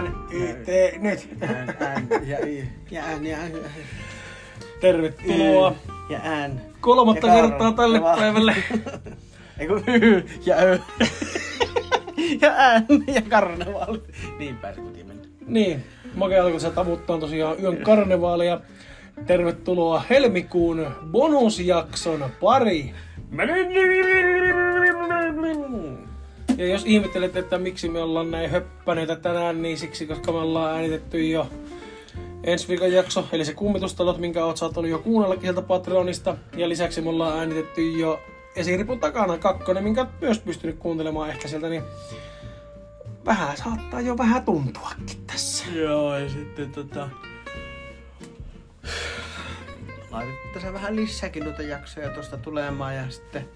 N, Y, T, nyt. Ään ja y. Ja ään ja y. Tervetuloa Ja ään. kolmatta Ja kertaa tälle Ja päivälle. Ei kun y ja ö. ja ään ja karnevaali. Niin pääsi kotiin mennä. Niin, Make alkoi se tavoittaa tosiaan yön karnevaalia. Tervetuloa helmikuun bonusjakson pari. Ja jos ihmettelette, että miksi me ollaan näin höppäneitä tänään, niin siksi, koska me ollaan äänitetty jo ensi viikon jakso, eli se kummitustalot, minkä oot saattanut jo kuunnellakin sieltä Patreonista. Ja lisäksi me ollaan äänitetty jo esiripun takana kakkonen, minkä oot myös pystynyt kuuntelemaan ehkä sieltä, niin vähän saattaa jo vähän tuntuakin tässä. Joo, ja sitten tota... Laitettiin tässä vähän lisääkin noita jaksoja tuosta tulemaan ja sitten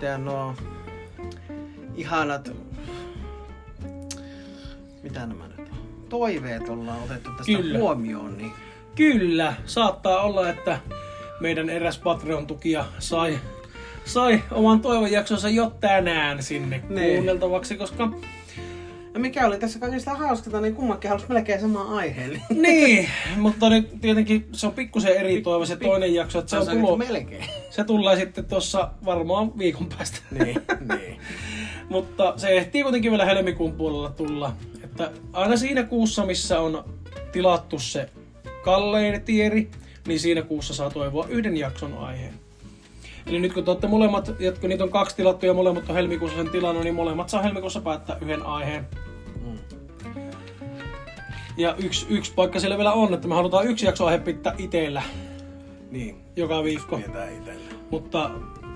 tehdä nuo ihanat... Mitä nämä nyt on? Toiveet ollaan otettu tästä Kyllä. huomioon, niin Kyllä, saattaa olla, että meidän eräs Patreon-tukija sai, sai oman toivojaksonsa jo tänään sinne Niin. kuunneltavaksi, koska Ja mikä oli tässä kaikista hauskata, niin kummankin halusi melkein saman aiheen. niin, mutta nyt tietenkin se on pikkusen eri toive se toinen jakso, että se, on tulo, melkein. se tulee sitten tuossa varmaan viikon päästä. niin, niin. Mutta se ehtii kuitenkin vielä helmikuun puolella tulla. Että aina siinä kuussa, missä on tilattu se kallein tieri, niin siinä kuussa saa toivoa yhden jakson aiheen. Eli nyt kun te olette molemmat, jotka niitä on kaksi tilattu ja molemmat on helmikuussa sen tilannut, niin molemmat saa helmikuussa päättää yhden aiheen. Mm. Ja yksi, yksi paikka siellä vielä on, että me halutaan yksi jakso aihe pitää itellä Niin, joka viikko. Mutta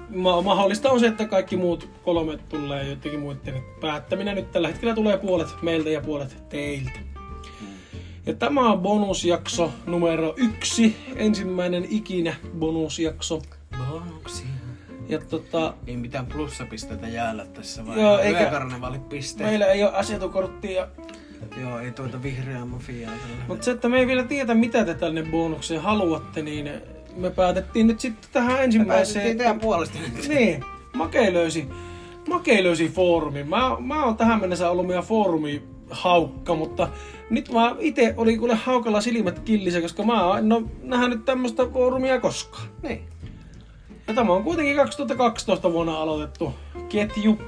ma- mahdollista on se, että kaikki muut kolme tulee jotenkin muiden päättäminen. Nyt tällä hetkellä tulee puolet meiltä ja puolet teiltä. Ja tämä on bonusjakso numero yksi, ensimmäinen ikinä bonusjakso. Bonuksia. Ja tota, Ei mitään plussapisteitä jäällä tässä vaan. Joo, eikä- Yökarnevaalipisteet. meillä ei ole asetukorttia, Joo, ei tuota vihreää mafiaa tällä. mutta se, että me ei vielä tiedä, mitä te tänne bonukseen haluatte, niin me päätettiin nyt sitten tähän ensimmäiseen... teidän puolesta nyt. Niin, Make löysi, Make löysi foorumin. Mä, mä oon tähän mennessä ollut meidän foorumi haukka, mutta nyt mä itse oli kuule haukalla silmät killissä, koska mä en oo nähnyt tämmöstä foorumia koskaan. Niin. Ja tämä on kuitenkin 2012 vuonna aloitettu ketju.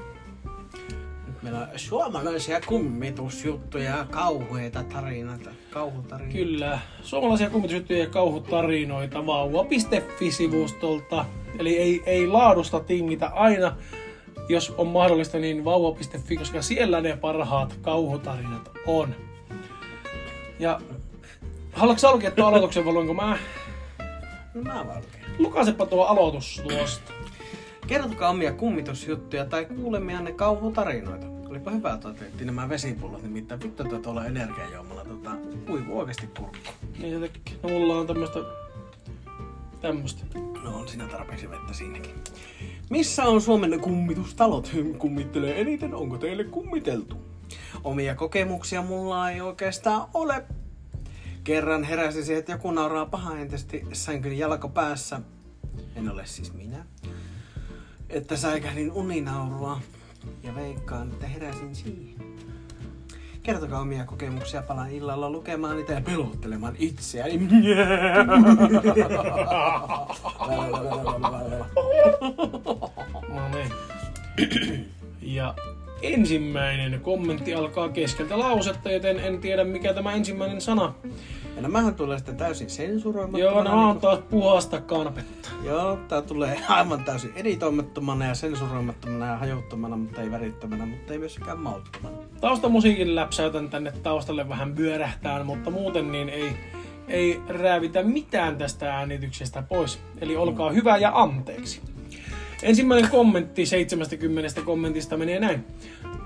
Nyt meillä on suomalaisia kummitusjuttuja ja kauheita tarinoita. Kauhutarinoita. Kyllä, suomalaisia kummitusjuttuja ja kauhutarinoita vauva.fi-sivustolta. Eli ei, ei laadusta tingitä aina, jos on mahdollista, niin vauva.fi, koska siellä ne parhaat kauhutarinat on. Ja haluatko sä lukea tuon aloituksen vai mä? No mä vaan. Lukasepa tuo aloitus tuosta. Kertokaa omia kummitusjuttuja tai kuulemianne kauhutarinoita. Olipa hyvä, että otettiin nämä vesipullot, nimittäin vittu että tuolla energiajuomalla tota, uivu oikeesti kurkku. Niin se teki. No mulla on tämmöstä... Tämmöstä. No on siinä tarpeeksi vettä siinäkin. Missä on Suomen kummitustalot? Kummittelee eniten, onko teille kummiteltu? Omia kokemuksia mulla ei oikeastaan ole. Kerran heräsi siihen, että joku nauraa pahaentisesti sänkyn jalkopäässä. En ole siis minä. Että säikähdin uninaurua ja veikkaan, että heräsin siihen. Kertokaa omia kokemuksia, palaan illalla lukemaan niitä ja pelottelemaan itseäni. No niin. Ja ensimmäinen kommentti alkaa keskeltä lausetta, joten en tiedä mikä tämä ensimmäinen sana. Ja nämähän tulee sitten täysin sensuroimattomana. Joo, nämä on niin taas puhasta kanapetta. Joo, tää tulee aivan täysin editoimattomana ja sensuroimattomana ja hajuttomana, mutta ei värittömänä, mutta ei myöskään mauttomana. Taustamusiikin läpsäytän tänne taustalle vähän pyörähtään, mutta muuten niin ei, ei räävitä mitään tästä äänityksestä pois. Eli olkaa hyvä ja anteeksi. Ensimmäinen kommentti 70 kommentista menee näin.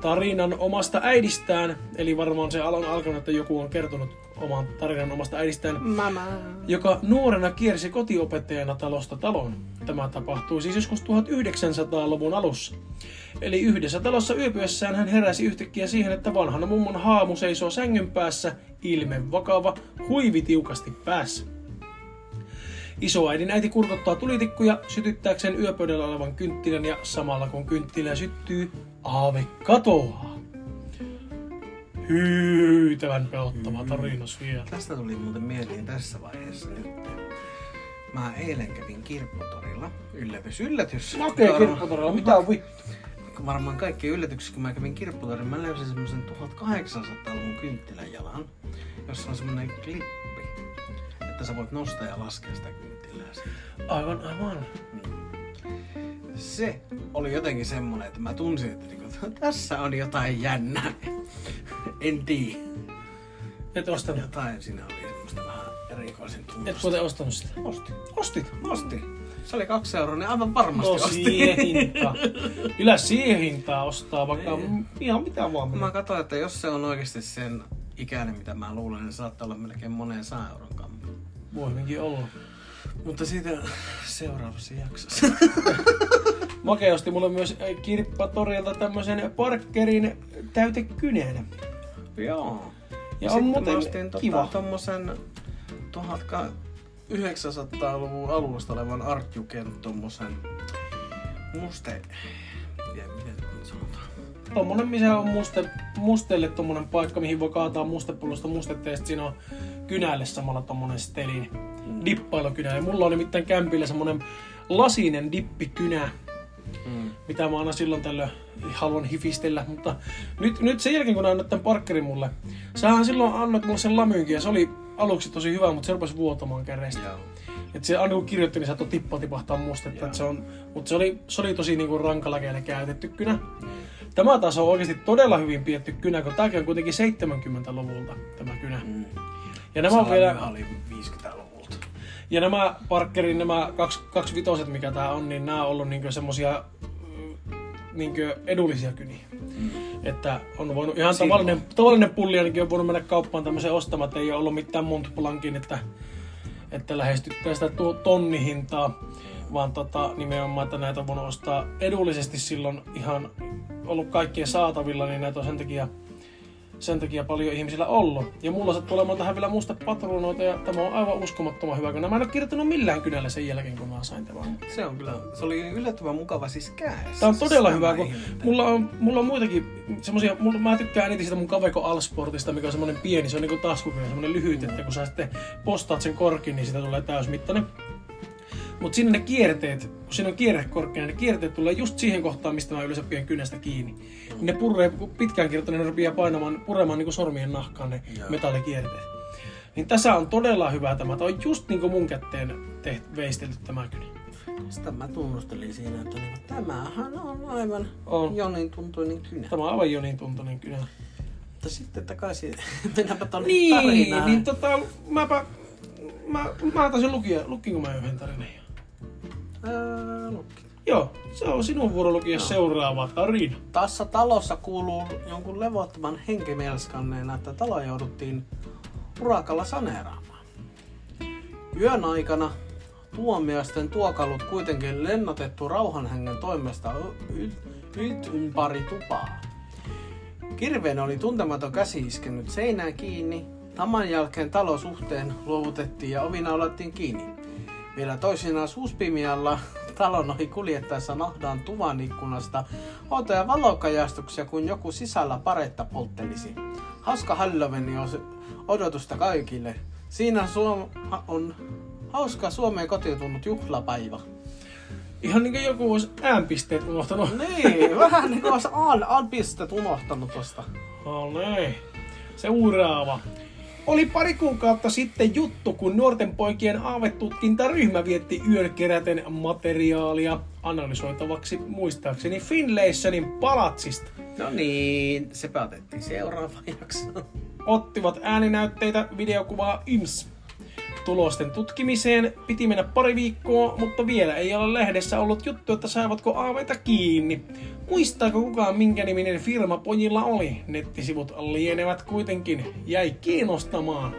Tarinan omasta äidistään, eli varmaan se on alkanut, että joku on kertonut oman tarinan omasta äidistään, Mama. joka nuorena kiersi kotiopettajana talosta taloon. Tämä tapahtui siis joskus 1900-luvun alussa. Eli yhdessä talossa yöpyessään hän heräsi yhtäkkiä siihen, että vanhana mummon haamu seisoo sängyn päässä, ilme vakava, huivi tiukasti päässä. Isoäidin äiti kurkottaa tulitikkuja sytyttääkseen yöpöydällä olevan kynttilän ja samalla kun kynttilä syttyy, aave katoaa. hyytävän pelottava tarinas vielä. Tästä tuli muuten mieleen tässä vaiheessa nyt. Mä eilen kävin kirpputorilla. Yllätys, yllätys. Okei, Varmaan- kirpputorilla, mitä on vittu? Varmaan kaikki yllätyksiä, kun mä kävin kirpputorilla, mä löysin semmosen 1800-luvun kynttilänjalan, jossa on semmonen klippi, että sä voit nostaa ja laskea sitä kynttilää siitä. Aivan, aivan. Se oli jotenkin semmonen, että mä tunsin, että niinku, tässä on jotain jännää. en tiedä. Et ostanut. Jotain siinä oli semmoista vähän erikoisen Et tuntusta. muuten ostanut sitä. Ostin. Ostit. Osti. Se oli kaksi euroa, niin aivan varmasti No ostin. siihen hintaan. Kyllä siihen hintaan ostaa vaikka Niin. ihan mitä vaan. Mä katsoin, että jos se on oikeasti sen ikäinen, mitä mä luulen, niin saattaa olla melkein moneen saa euron kampi. Voi olla. Mutta siitä seuraavassa jaksossa. Make osti mulle myös kirppatorilta tämmösen Parkerin täytekynän. Joo. Ja on Sitten muuten mä ostin kiva. Tota, tommosen 1900-luvun alusta olevan Artjuken tommosen muste... Ja miten sanotaan? Tommonen, missä on muste, mustelle tommonen paikka, mihin voi kaataa mustepullosta mustetta ja sit siinä on kynälle samalla tommonen stelin dippailukynä. Ja mulla on nimittäin kämpillä semmonen lasinen dippikynä, Mm. mitä mä aina silloin tällöin haluan hifistellä, mutta nyt, nyt sen jälkeen kun annoit tämän parkkerin mulle, sähän silloin annoit mulle sen lamyynkin ja se oli aluksi tosi hyvä, mutta se rupesi vuotamaan käreistä. Joo. Et se aina kun kirjoitti, niin saattoi tippa tipahtaa mustetta. Et se on, mutta se oli, se oli tosi niinku rankalla kädellä käytetty kynä. Tämä taas on oikeasti todella hyvin pietty kynä, kun tämäkin on kuitenkin 70-luvulta tämä kynä. Mm. Ja nämä on vielä, oli 50-luvulta. ja nämä Parkerin, nämä kaksi, kaksi vitoset, mikä tää on, niin nämä on ollut niinku semmosia mm, niinku edullisia kyniä. Että on voinut ihan Silloin. tavallinen, tavallinen pulli ainakin on voinut mennä kauppaan tämmöisen ostamatta, ei ole ollut mitään Montblancin, että, että lähestyttää sitä tuo tonnihintaa, vaan tota, nimenomaan, että näitä on voinut ostaa edullisesti silloin ihan ollut kaikkien saatavilla, niin näitä on sen takia, sen takia paljon ihmisillä ollut. Ja mulla sattuu olemaan tähän vielä musta patruunoita ja tämä on aivan uskomattoman hyvä, kun mä en ole kirjoittanut millään kynällä sen jälkeen, kun mä sain tämän. Se on kyllä, se oli yllättävän mukava siis kädessä. Tää on todella Sitä hyvä, kun mulla on, mulla on muitakin semmosia, mulla, mä tykkään eniten sitä mun Kaveco Alsportista, mikä on semmonen pieni, se on niinku taskukynä, semmonen lyhyt, että kun sä sitten postaat sen korkin, niin siitä tulee täysmittainen. Mutta sinne ne kierteet, kun siinä on kierrekorkki, niin ne kierteet tulee just siihen kohtaan, mistä mä yleensä pidän kynästä kiinni. Niin ne purree, pitkään kirjoittaa, niin ne rupeaa painamaan, puremaan niin sormien nahkaan ne Joo. metallikierteet. Niin tässä on todella hyvä tämä. Tämä on just niin kuin mun kätteen teht, veistelty tämä kynä. Sitä mä tunnustelin siinä, että niinku, tämähän on aivan On. Jonin tuntuinen kynä. Tämä on aivan Jonin tuntoinen kynä. Mutta sitten takaisin, mennäänpä tonne Niin, tarinaan. niin tota, mäpä, mä, mä taisin lukia, lukinko mä yhden tarinan lukki. Joo, se on sinun vuoro lukia seuraava tarina. Tässä talossa kuuluu jonkun levottoman henkimielskanneena, että talo jouduttiin urakalla saneeraamaan. Yön aikana tuomioisten tuokalut kuitenkin lennotettu rauhanhengen toimesta y- y- ympäri tupaa. Kirveen oli tuntematon käsi iskenyt seinään kiinni. Tämän jälkeen talosuhteen luovutettiin ja ovi naulattiin kiinni. Vielä toisinaan suuspimialla talon ohi kuljettaessa nähdään tuvan ikkunasta outoja valokajastuksia, kun joku sisällä paretta polttelisi. Hauska Halloween odotusta kaikille. Siinä Suom- on hauska Suomeen kotiutunut juhlapäivä. Ihan niin kuin joku olisi äänpisteet unohtanut. Niin, vähän niin kuin olisi aan, aan pistet unohtanut tosta. Oh, näin. Seuraava. Oli pari kuukautta sitten juttu, kun nuorten poikien aavetutkintaryhmä vietti yön keräten materiaalia analysoitavaksi muistaakseni Finlaysonin palatsista. No niin, se päätettiin seuraava jakso. Ottivat ääninäytteitä, videokuvaa yms. Tulosten tutkimiseen piti mennä pari viikkoa, mutta vielä ei ole lehdessä ollut juttu, että saivatko aaveita kiinni. Muistaako kukaan minkä niminen firma pojilla oli? Nettisivut lienevät kuitenkin. Jäi kiinnostamaan.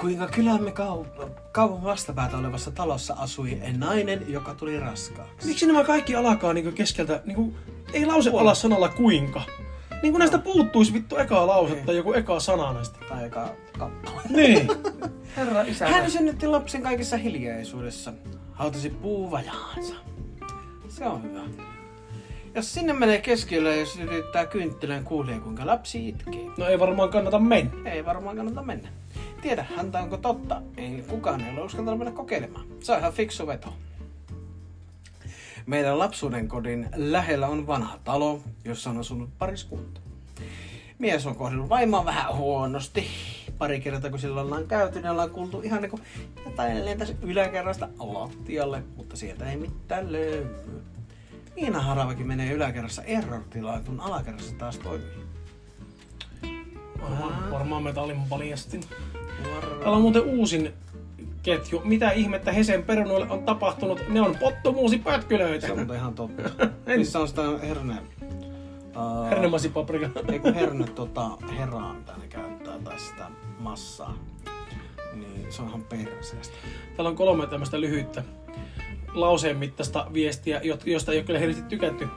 Kuinka kylämme kau- kauan vastapäätä olevassa talossa asui nainen, joka tuli raskaaksi. Miksi nämä kaikki alkaa niinku keskeltä, niinku, ei lause ala sanalla kuinka? Niin kuin näistä puuttuisi vittu ekaa lausetta, joku eka sana näistä. Tai eka kappale. Niin. Herra isä. Hän synnytti lapsen kaikessa hiljaisuudessa. Hautasi puuvajaansa. Se on hyvä. Jos sinne menee keskelle ja sytyttää kynttilän, kuulee kuinka lapsi itkee. No ei varmaan kannata mennä. Ei varmaan kannata mennä. Tiedä häntä onko totta. Ei kukaan ei ole uskaltanut mennä kokeilemaan. Se on ihan fiksu veto. Meidän lapsuuden kodin lähellä on vanha talo, jossa on asunut pariskunta. Mies on kohdellut vaimoa vähän huonosti. Pari kertaa kun sillä ollaan käyty, niin ollaan kuultu ihan niin kuin jotain lentäisi yläkerrasta lattialle, mutta sieltä ei mitään löydy. Miina Haravakin menee yläkerrassa error-tilaan, kun alakerrassa taas toimii. Varmaan, varmaan metallin paljastin. Täällä on muuten uusin ketju. Mitä ihmettä Hesen perunoille on tapahtunut? Ne on pottomuusipätkylöitä. Se on ihan totta. Missä on sitä herne... Uh, Hernemasipaprika. Ei kun herne tota, heraa, mitä ne käyttää, tai sitä massaa. Niin se on ihan perseestä. Täällä on kolme tämmöistä lyhyttä lauseen mittaista viestiä, jo- josta ei ole kyllä hirveästi tykätty.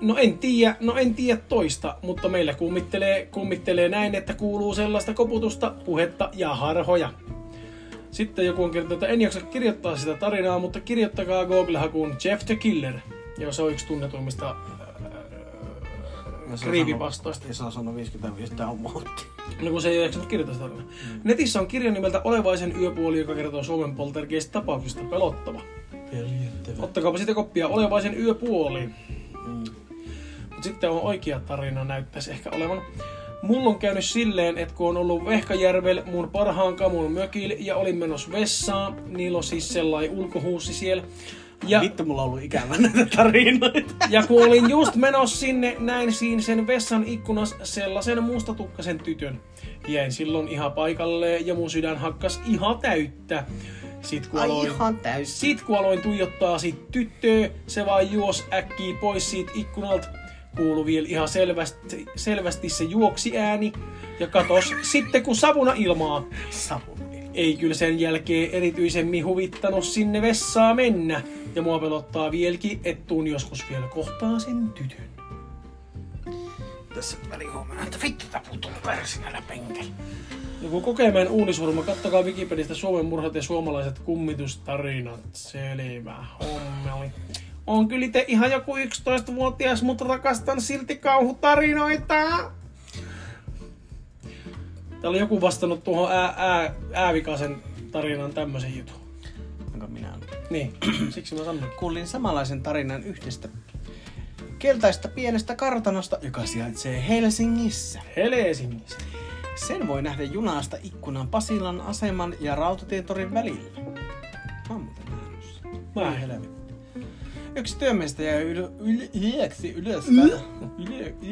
No en tiedä, no en tiedä toista, mutta meillä kummittelee, kummittelee näin, että kuuluu sellaista koputusta, puhetta ja harhoja. Sitten joku on kirjoittanut, että en jaksa kirjoittaa sitä tarinaa, mutta kirjoittakaa Google-hakuun Jeff the Killer. Ja se on yksi tunnetuimmista Creepypastoista. sanoo- Ja se on sanonut 55 downvotea. No kun se ei jaksanut kirjoittaa sitä tarinaa. Mm. Netissä on kirja nimeltä Olevaisen yöpuoli, joka kertoo Suomen poltergeist-tapauksista pelottava. Ottakaapa siitä koppia Olevaisen yöpuoli. Mm. Mutta sitten on oikea tarina näyttäisi ehkä olevan. Mulla on käynyt silleen, että kun on ollut Vehkajärvel mun parhaan kamun mökillä ja olin menossa vessaan, niillä on siis sellainen ulkohuussi siellä. Ja, Vittu, mulla on ollut ikävä näitä tarinoita. ja kun olin just menossa sinne, näin siinä sen vessan ikkunas sellaisen mustatukkasen tytön. Jäin silloin ihan paikalleen ja mun sydän hakkas ihan täyttä. Sit kun Ai aloin, ihan täysin. Sit kun aloin tuijottaa sit tyttöä, se vaan juos äkkiä pois siitä ikkunalta. Kuului vielä ihan selvästi, selvästi se juoksi ääni ja katos sitten kun savuna ilmaa. Savun. Ei kyllä sen jälkeen erityisemmin huvittanut sinne vessaa mennä. Ja mua pelottaa vieläkin, että tuun joskus vielä kohtaa sen tytön. Tässä välihuomenna, että vittu tää puuttuu persinällä penkellä. Joku Kokemäen uunisurma, kattokaa Wikipedistä Suomen murhat ja suomalaiset kummitustarinat. Selvä hommeli. On kyllä itse ihan joku 11-vuotias, mutta rakastan silti kauhutarinoita. Täällä on joku vastannut tuohon ää, ää, äävikasen tarinan tämmöisen jutun. Onko minä? Niin, siksi mä sanoin. Kuulin samanlaisen tarinan yhdestä keltaista pienestä kartanosta, joka sijaitsee Helsingissä. Helsingissä. Sen voi nähdä junasta ikkunan Pasilan aseman ja Rautatietorin välillä. Mä oon muuten nähnyt sen. Mä Ei helvetti. Yksi työmiestä jäi yl, yl, yöksi ylös. Yl,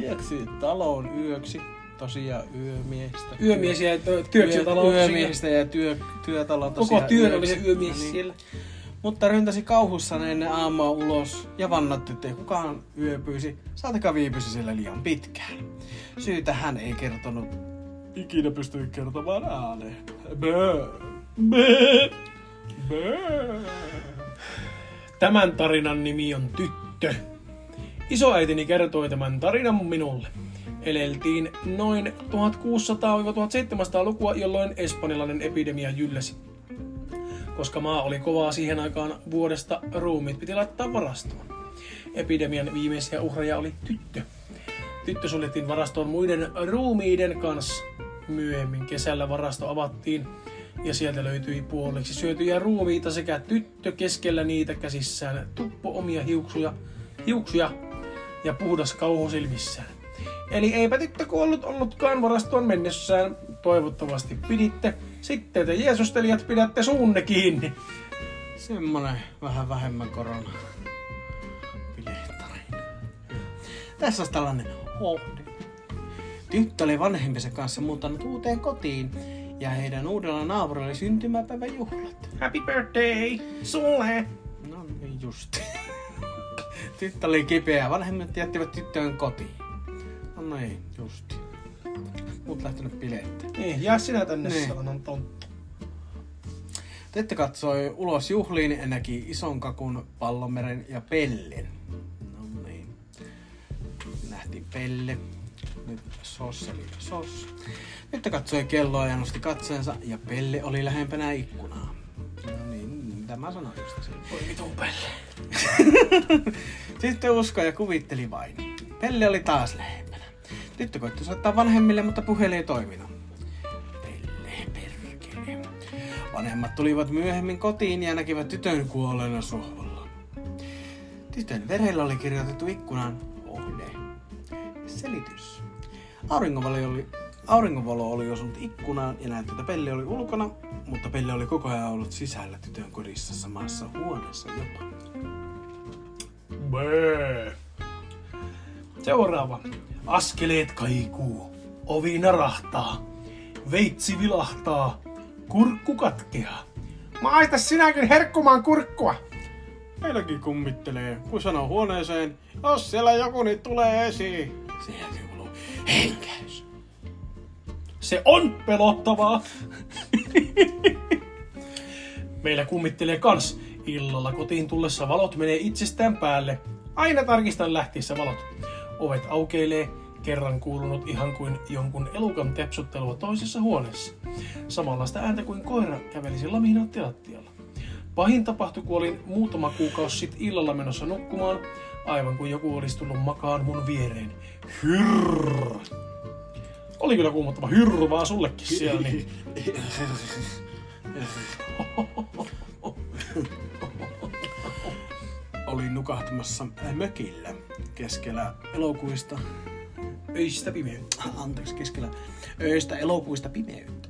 yöksi taloon yöksi. Tosiaan yömiestä. Yömies jäi työksi Yö- taloon. Yömiehistä ja työ, työtalo Koko tosiaan työn oli se yömies niin. siellä. Mutta ryntäsi kauhussaan ennen aamua ulos ja vannatti, ettei kukaan yöpyisi, saatakaan viipyisi siellä liian pitkään. Syytä hän ei kertonut ikinä pystynyt kertomaan ääneen. Bö. Bö. Bö. Tämän tarinan nimi on Tyttö. Isoäitini kertoi tämän tarinan minulle. Eleltiin noin 1600-1700-lukua, jolloin espanjalainen epidemia jylläsi. Koska maa oli kovaa siihen aikaan vuodesta, ruumiit piti laittaa varastoon. Epidemian viimeisiä uhreja oli tyttö. Tyttö suljettiin varastoon muiden ruumiiden kanssa. Myöhemmin kesällä varasto avattiin ja sieltä löytyi puoliksi syötyjä ruumiita sekä tyttö keskellä niitä käsissään tuppo omia hiuksuja, hiuksuja ja puhdas kauhu silmissään. Eli eipä tyttö kuollut ollutkaan varastoon mennessään. Toivottavasti piditte. Sitten te Jeesustelijat pidätte suunne kiinni. Semmonen vähän vähemmän korona. Tässä on tällainen hohde. Tyttö oli vanhempiensa kanssa muuttanut uuteen kotiin ja heidän uudella naapurilla syntymäpäiväjuhlat. Happy birthday sulle! No niin just. Tyttö oli kipeä ja vanhemmat jättivät tyttöön kotiin. No niin, just. Mut lähtenyt bileettä. Niin, jää sinä tänne Niin. sanon tonttu. Tette katsoi ulos juhliin ja näki ison kakun, pallomeren ja pellen. No niin. Nähtiin pelle. Nyt sos eli sos. Nyt katsoi kelloa ja nosti katseensa ja pelle oli lähempänä ikkunaa. No niin, mitä mä sanoin just siinä. Voi vitun pelle. Sitten Usko ja kuvitteli vain. Pelle oli taas lähempänä. Tyttö koitti soittaa vanhemmille, mutta puhelin ei toiminut. Pelle, perkele. Vanhemmat tulivat myöhemmin kotiin ja näkivät tytön kuolleena sohvalla. Tytön verellä oli kirjoitettu ikkunaan ohde. Selitys. Auringonvalo oli, auringonvalo oli osunut ikkunaan ja näytti, että Pelle oli ulkona, mutta Pelle oli koko ajan ollut sisällä tytön kodissa samassa huoneessa jopa. Bää. Seuraava. Askeleet kaikuu. Ovi narahtaa. Veitsi vilahtaa. Kurkku katkeaa. Maista sinäkin herkkumaan kurkkua. Meilläkin kummittelee, kun sanoo huoneeseen, jos siellä joku niin tulee esiin. Henkäys. Se on pelottavaa. Meillä kummittelee kans. Illalla kotiin tullessa valot menee itsestään päälle. Aina tarkistan lähtiessä valot. Ovet aukeilee. Kerran kuulunut ihan kuin jonkun elukan tepsuttelua toisessa huoneessa. Samanlaista ääntä kuin koira kävelisi laminaatti lattialla. Pahin tapahtui, kun olin muutama kuukausi sitten illalla menossa nukkumaan, aivan kuin joku olisi tullut makaan mun viereen. Hyrr! Oli kyllä kuumottava hyrr vaan sullekin siellä. Niin. Olin nukahtamassa mökillä keskellä elokuista, Öistä pimeyttä. anteeksi, keskellä öistä elokuista pimeyttä,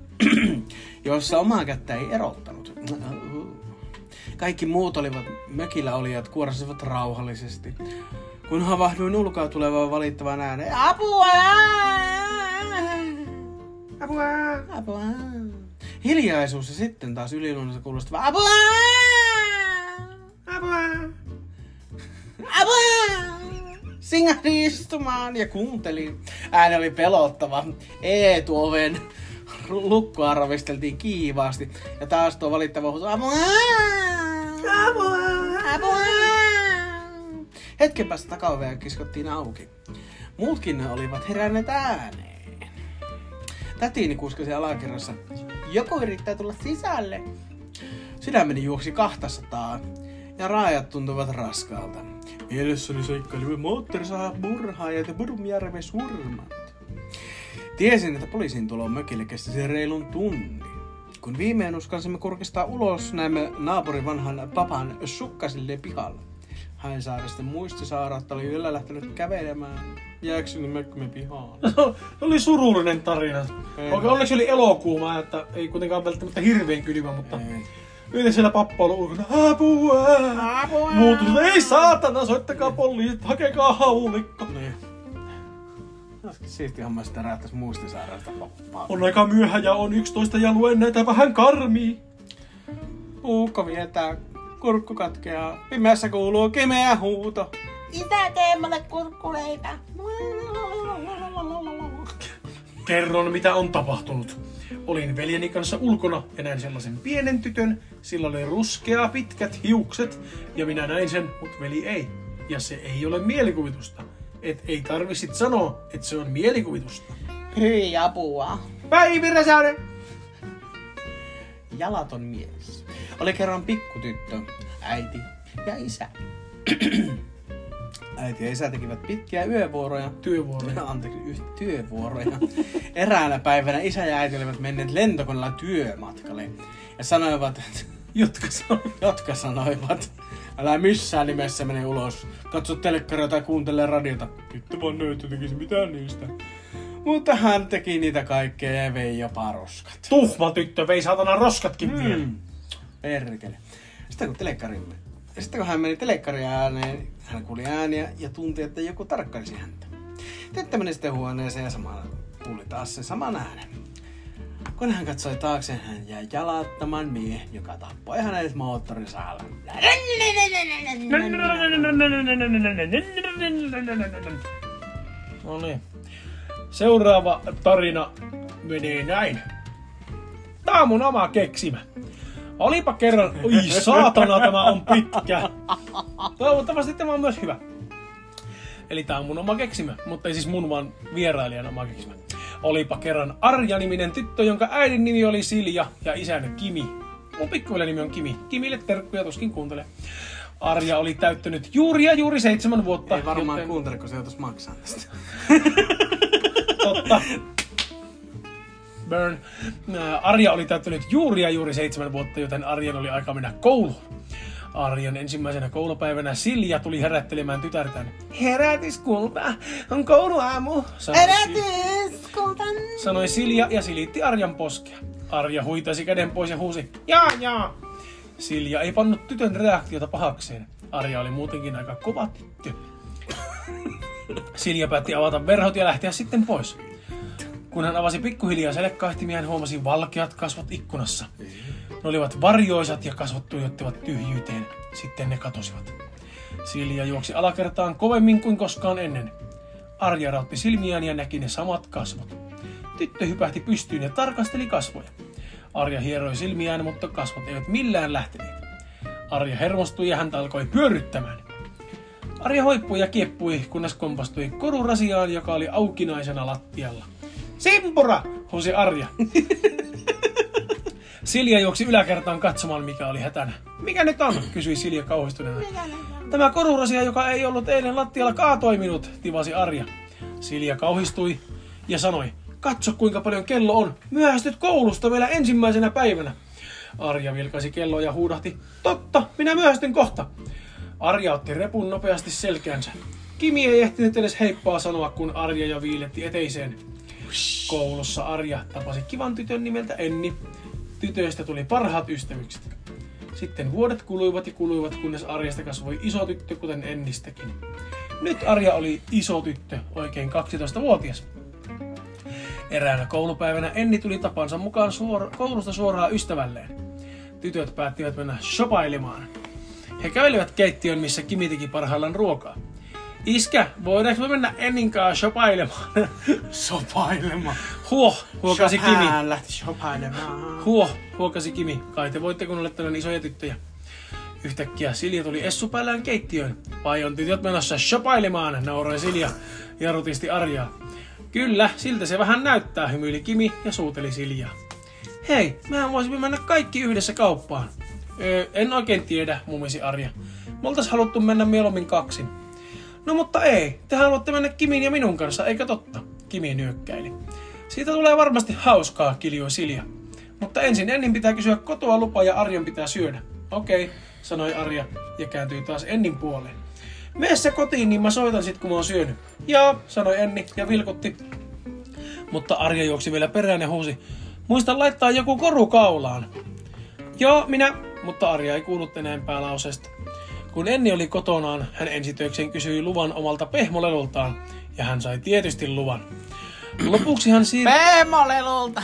jossa omaa kättä ei erottanut. Kaikki muut olivat mökillä olijat kuorasivat rauhallisesti, kun havahduin ulkoa tulevaan valittavan ääneen. Apua! Apua! Apua! Hiljaisuus ja sitten taas yliluonnollista kuulostava apua! Apua! Apua! Singahdin istumaan ja kuuntelin. Ääni oli pelottava. Eetuoven lukkoa ravisteltiin kiivaasti. Ja taas tuo valittava huuto. Apua! Apua! Apua! Hetken päästä takaovea kiskottiin auki. Muutkin olivat heränneet ääneen. Tätini kuskasi alakerrassa. Joku yrittää tulla sisälle. Sydämeni juoksi 200 ja raajat tuntuvat raskaalta. Mielessäni seikkailimme moottorisaha murhaajat ja Burmjärven surmat. Tiesin, että poliisin tulo mökille kesti reilun tunnin. Kun viimein uskalsimme kurkistaa ulos, näemme naapurin vanhan papan sukkasille pihalla. Haisaaristen muistisairautta oli yöllä lähtenyt kävelemään ja eksynyt mökkimme pihaan. Se oli surullinen tarina. Ei. Onneksi oli elokuuma, että ei kuitenkaan välttämättä hirveän kylmä, mutta Ei. miten siellä pappa oli ulkona? Apua! Apua! Muut oli, ei saatana, soittakaa poliisit, hakekaa haulikko. Niin. Siisti homma, että räättäis muistisairaasta pappaa. On aika myöhä ja on 11 ja luen näitä vähän karmii. Puukko vietää, kurkku katkeaa, pimeässä kuuluu kemeä huuto. Isä tee mulle kurkkuleipä. Kerron, mitä on tapahtunut. Olin veljeni kanssa ulkona ja näin sellaisen pienen tytön. Sillä oli ruskea pitkät hiukset ja minä näin sen, mutta veli ei. Ja se ei ole mielikuvitusta. Et ei tarvi sit sanoa, että se on mielikuvitusta. Hyi apua. Päivi Räsänen! Jalaton mies. Oli kerran pikkutyttö, äiti ja isä. äiti ja isä tekivät pitkiä yövuoroja. Työvuoroja. Anteeksi, yh- työvuoroja. Eräänä päivänä isä ja äiti olivat menneet lentokoneella työmatkalle. Ja sanoivat, Jotka jotka sanoivat, älä missään nimessä mene ulos. Katso telekkaria tai kuuntele radiota. Sitten vaan nöyttä tekisi mitään niistä. Mutta hän teki niitä kaikkea ja vei jopa roskat. Tuhma tyttö vei saatana roskatkin vielä. Perkele. Sitten kun telekkarimme. Sitten kun hän meni telekkarin ääneen, hän kuuli ääniä ja tunti, että joku tarkkailisi häntä. Tyttö meni sitten huoneeseen ja samalla kuuli taas sen saman äänen. Kun hän katsoi taakse, hän jäi jalattamaan miehen, joka tappoi hänet moottorisahalla. No niin. Seuraava tarina menee näin. Tää on mun oma keksimä. Olipa kerran... Oi saatana, tämä on pitkä. Toivottavasti tämä on myös hyvä. Eli tää on mun oma keksimä, mutta ei siis mun vaan vierailijan oma keksimä. Olipa kerran Arja-niminen tyttö, jonka äidin nimi oli Silja ja isän Kimi. Mun pikkuveljen nimi on Kimi. Kimille terkkuja tuskin kuuntele. Arja oli täyttänyt juuri ja juuri seitsemän vuotta. Ei varmaan joten- kuuntele, kun se joutuisi maksaa tästä. Totta. Burn. Ää, Arja oli täyttänyt juuri ja juuri seitsemän vuotta, joten Arjan oli aika mennä kouluun. Arjan ensimmäisenä koulupäivänä Silja tuli herättelemään tytärtään. Herätis kulta, on kouluaamu. Sanoi, Si- sanoi Silja ja silitti Arjan poskea. Arja huitasi käden pois ja huusi, jaa jaa. Silja ei pannut tytön reaktiota pahakseen. Arja oli muutenkin aika kova tyttö. Silja päätti avata verhot ja lähteä sitten pois. Kun hän avasi pikkuhiljaa selekkaihtimia, hän huomasi valkeat kasvot ikkunassa. Ne olivat varjoisat ja kasvot tuijottivat tyhjyyteen. Sitten ne katosivat. Silja juoksi alakertaan kovemmin kuin koskaan ennen. Arja rautti silmiään ja näki ne samat kasvot. Tyttö hypähti pystyyn ja tarkasteli kasvoja. Arja hieroi silmiään, mutta kasvot eivät millään lähteneet. Arja hermostui ja häntä alkoi pyörryttämään. Arja hoippui ja kieppui, kunnes kompastui korurasiaan, joka oli aukinaisena lattialla. Simpura! huusi Arja. Silja juoksi yläkertaan katsomaan, mikä oli hätänä. Mikä nyt on? kysyi Silja kauhistuneena. Tämä korurasia, joka ei ollut eilen lattialla, kaatoi minut, tivasi Arja. Silja kauhistui ja sanoi, katso kuinka paljon kello on. Myöhästyt koulusta vielä ensimmäisenä päivänä. Arja vilkaisi kelloa ja huudahti, totta, minä myöhästyn kohta. Arja otti repun nopeasti selkäänsä. Kimi ei ehtinyt edes heippaa sanoa, kun Arja jo viiletti eteiseen. Koulussa Arja tapasi kivan tytön nimeltä Enni. Tytöistä tuli parhaat ystävykset. Sitten vuodet kuluivat ja kuluivat, kunnes Arjasta kasvoi iso tyttö, kuten Ennistäkin. Nyt Arja oli iso tyttö, oikein 12-vuotias. Eräänä koulupäivänä Enni tuli tapansa mukaan suor- koulusta suoraan ystävälleen. Tytöt päättivät mennä shopailemaan. He kävelivät keittiön, missä Kimi teki parhaillaan ruokaa. Iskä, voidaanko me mennä Ennin kanssa shopailemaan? Sopailemaan. Huoh, huokasi Kimi. Lähti sopailemaan. Huoh, huokasi Kimi. Kai te voitte, kun olette näin isoja tyttöjä. Yhtäkkiä Silja tuli Essu päällään keittiöön. Vai on tytöt menossa shopailemaan, nauroi Silja ja rutisti Arjaa. Kyllä, siltä se vähän näyttää, hymyili Kimi ja suuteli Siljaa. Hei, mehän voisimme mennä kaikki yhdessä kauppaan. Öö, en oikein tiedä, mumisi Arja. Me oltais haluttu mennä mieluummin kaksin. No mutta ei, te haluatte mennä Kimin ja minun kanssa, eikä totta? Kimi nyökkäili. Siitä tulee varmasti hauskaa, kiljui Silja. Mutta ensin Ennin pitää kysyä kotoa lupa ja Arjan pitää syödä. Okei, sanoi Arja ja kääntyi taas Ennin puoleen. Mene sä kotiin, niin mä soitan sit kun mä oon syönyt. Joo, sanoi Enni ja vilkutti. Mutta Arja juoksi vielä perään ja huusi. Muista laittaa joku koru kaulaan. Joo, minä, mutta Arja ei kuullut enempää lauseesta. Kun Enni oli kotonaan, hän ensitöikseen kysyi luvan omalta pehmolelultaan, ja hän sai tietysti luvan. Lopuksi hän, siir... Peemolelulta.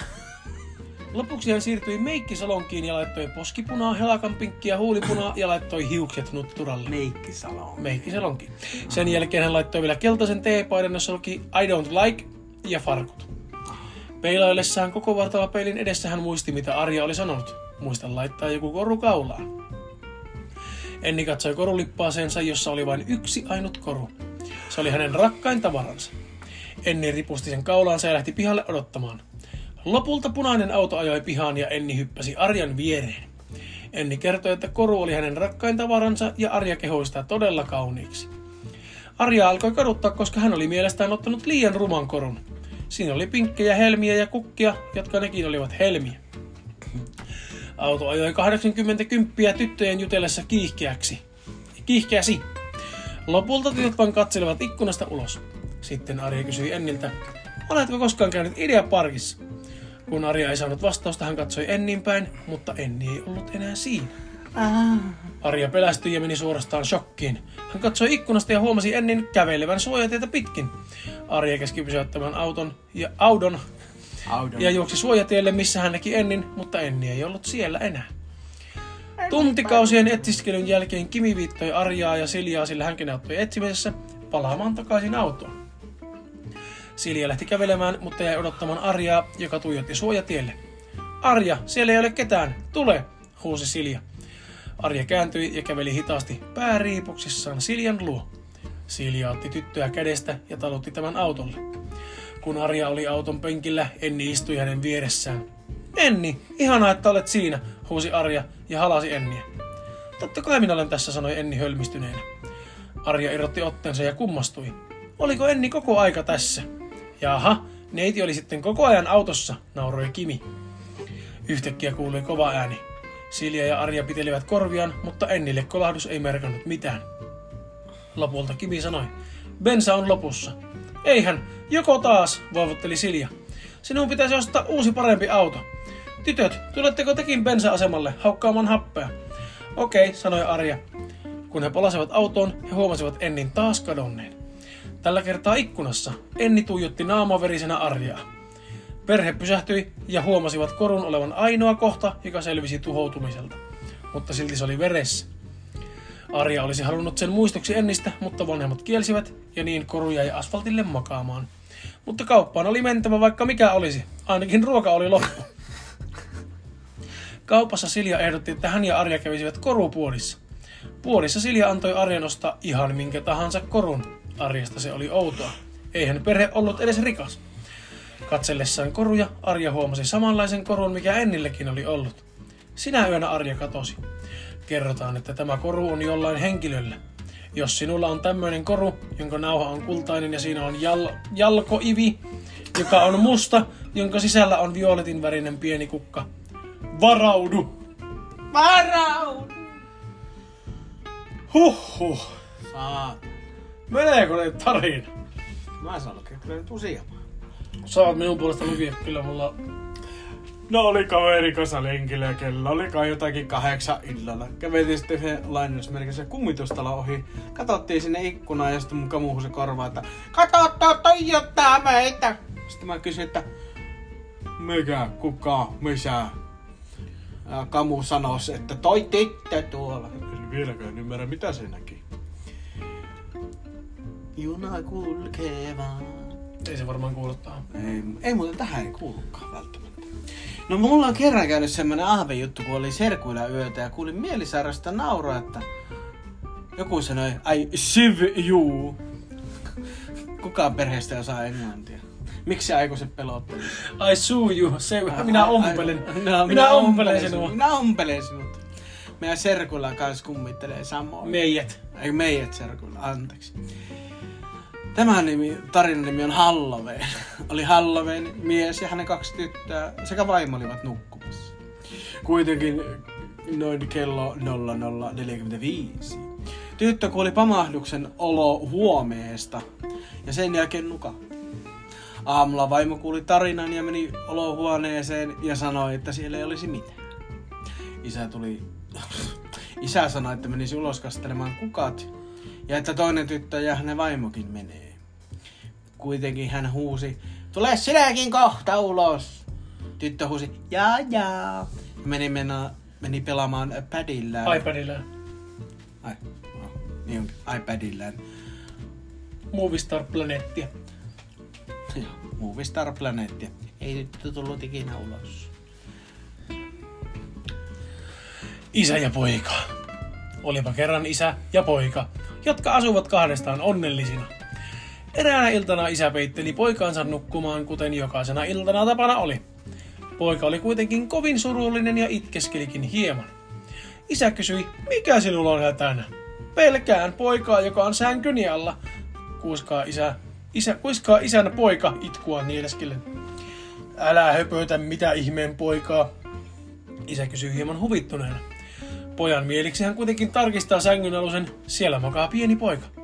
Lopuksi hän siirtyi meikkisalonkiin ja laittoi poskipunaa, helakan pinkkiä, huulipunaa ja laittoi hiukset nutturalle. Meikkisalo. Meikkisalonki. Sen jälkeen hän laittoi vielä keltaisen teepaidan, jossa luki I don't like ja farkut. Peilaillessaan koko vartalopeilin edessä hän muisti, mitä Arja oli sanonut. Muista laittaa joku koru kaulaan. Enni katsoi korulippaaseensa, jossa oli vain yksi ainut koru. Se oli hänen rakkain tavaransa. Enni ripusti sen kaulaansa ja lähti pihalle odottamaan. Lopulta punainen auto ajoi pihaan ja Enni hyppäsi Arjan viereen. Enni kertoi, että koru oli hänen rakkain tavaransa ja Arja kehoi sitä todella kauniiksi. Arja alkoi kaduttaa, koska hän oli mielestään ottanut liian ruman korun. Siinä oli pinkkejä, helmiä ja kukkia, jotka nekin olivat helmiä. Auto ajoi 80 kymppiä tyttöjen jutellessa kiihkeäksi. Kiihkeäsi. Lopulta tytöt vain katselevat ikkunasta ulos. Sitten Arja kysyi Enniltä, oletko koskaan käynyt Ideaparkissa? Kun Arja ei saanut vastausta, hän katsoi Ennin päin, mutta Enni ei ollut enää siinä. Arja pelästyi ja meni suorastaan shokkiin. Hän katsoi ikkunasta ja huomasi Ennin kävelevän suojatietä pitkin. Arja käski pysäyttämään auton ja Audon. Ja juoksi suojatielle, missä hän näki Ennin, mutta Enni ei ollut siellä enää. Tuntikausien etsiskelyn jälkeen Kimi viittoi Arjaa ja Siljaa, sillä hänkin auttoi etsimisessä, palaamaan takaisin autoon. Silja lähti kävelemään, mutta jäi odottamaan Arjaa, joka tuijotti suojatielle. Arja, siellä ei ole ketään, tule, huusi Silja. Arja kääntyi ja käveli hitaasti pääriipuksissaan Siljan luo. Silja otti tyttöä kädestä ja talutti tämän autolle. Kun Arja oli auton penkillä, Enni istui hänen vieressään. Enni, ihanaa, että olet siinä, huusi Arja ja halasi Enniä. Totta kai minä olen tässä, sanoi Enni hölmistyneenä. Arja irrotti otteensa ja kummastui. Oliko Enni koko aika tässä? Jaha, neiti oli sitten koko ajan autossa, nauroi Kimi. Yhtäkkiä kuului kova ääni. Silja ja Arja pitelivät korviaan, mutta Ennille kolahdus ei merkannut mitään. Lopulta Kimi sanoi, bensa on lopussa. Eihän, joko taas, voivotteli Silja. Sinun pitäisi ostaa uusi parempi auto. Tytöt, tuletteko tekin bensa-asemalle haukkaamaan happea? Okei, sanoi Arja. Kun he palasivat autoon, he huomasivat Ennin taas kadonneen. Tällä kertaa ikkunassa Enni tuijotti naamaverisenä Arjaa. Perhe pysähtyi ja huomasivat korun olevan ainoa kohta, joka selvisi tuhoutumiselta. Mutta silti se oli veressä. Arja olisi halunnut sen muistoksi Ennistä, mutta vanhemmat kielsivät ja niin koru jäi asfaltille makaamaan. Mutta kauppaan oli mentävä vaikka mikä olisi. Ainakin ruoka oli loppu. Kaupassa Silja ehdotti, että hän ja Arja kävisivät korupuodissa. Puodissa Silja antoi Arjan ostaa ihan minkä tahansa korun. Arjasta se oli outoa. Eihän perhe ollut edes rikas. Katsellessaan koruja Arja huomasi samanlaisen korun, mikä Ennillekin oli ollut. Sinä yönä Arja katosi. Kerrotaan, että tämä koru on jollain henkilöllä. Jos sinulla on tämmöinen koru, jonka nauha on kultainen ja siinä on jal- jalkoivi, joka on musta, jonka sisällä on violetin värinen pieni kukka. Varaudu! Varaudu! Huhhuh! Saat. Meneekö ne tarina? Mä saan lukea kyllä nyt useamman. Saat minun puolesta lukea, kyllä mulla... No oli kaveri kanssa lenkillä ja kello oli kai jotakin kahdeksan illalla. Käveltiin sitten lainausmerkissä kummitustalo ohi. Katsottiin sinne ikkunaan ja sitten mun kamu se korvaa, että Kato, toi tuijottaa meitä! Sitten mä kysyin, että mikä, kuka, missä? Ja kamu sanoi, että toi tyttö tuolla. Kysyin vieläkään en ymmärrä, mitä se näki. Juna kulkee vaan. Ei se varmaan kuulu tähän. Ei, ei muuten tähän ei kuulukaan välttämättä. No mulla on kerran käynyt semmonen ahvejuttu, kun oli serkuilla yötä ja kuulin mielisairasta nauraa, että joku sanoi, I siv you. Kukaan perheestä osaa englantia. Miksi aikuiset pelotteli? I sue you. Se, minä ompelen. Ai, no, minä ompelen sinua. Minä ompelen sinut. Meidän serkuilla kanssa kummittelee samoin. Meijät. Ei meidät serkuilla, anteeksi. Tämän nimi, tarinan nimi on Halloween. Oli Halloween mies ja hänen kaksi tyttöä sekä vaimo olivat nukkumassa. Kuitenkin noin kello 00.45. Tyttö kuoli pamahduksen olo huomeesta ja sen jälkeen nukahti. Aamulla vaimo kuuli tarinan ja meni olohuoneeseen ja sanoi, että siellä ei olisi mitään. Isä tuli... Isä sanoi, että menisi ulos kastelemaan kukat ja että toinen tyttö ja hänen vaimokin menee. Kuitenkin hän huusi, tule sinäkin kohta ulos. Tyttö huusi, jaa jaa. Ja meni, mennä, meni pelaamaan padillään. iPadilla. Ai, oh, niin onkin, iPadillään. Movistar Planettia. Joo, Movistar Planeettia. Ei tyttö tullut ikinä ulos. Isä ja poika. Olipa kerran isä ja poika, jotka asuvat kahdestaan onnellisina. Eräänä iltana isä peitteli poikaansa nukkumaan, kuten jokaisena iltana tapana oli. Poika oli kuitenkin kovin surullinen ja itkeskelikin hieman. Isä kysyi, mikä sinulla on hätänä? Pelkään poikaa, joka on sänkyni alla, kuiskaa isä. Isä, kuiskaa isän poika itkua nieleskellen. Älä höpötä mitä ihmeen poikaa. Isä kysyi hieman huvittuneena. Pojan mieliksi hän kuitenkin tarkistaa sängyn alusen, siellä makaa pieni poika.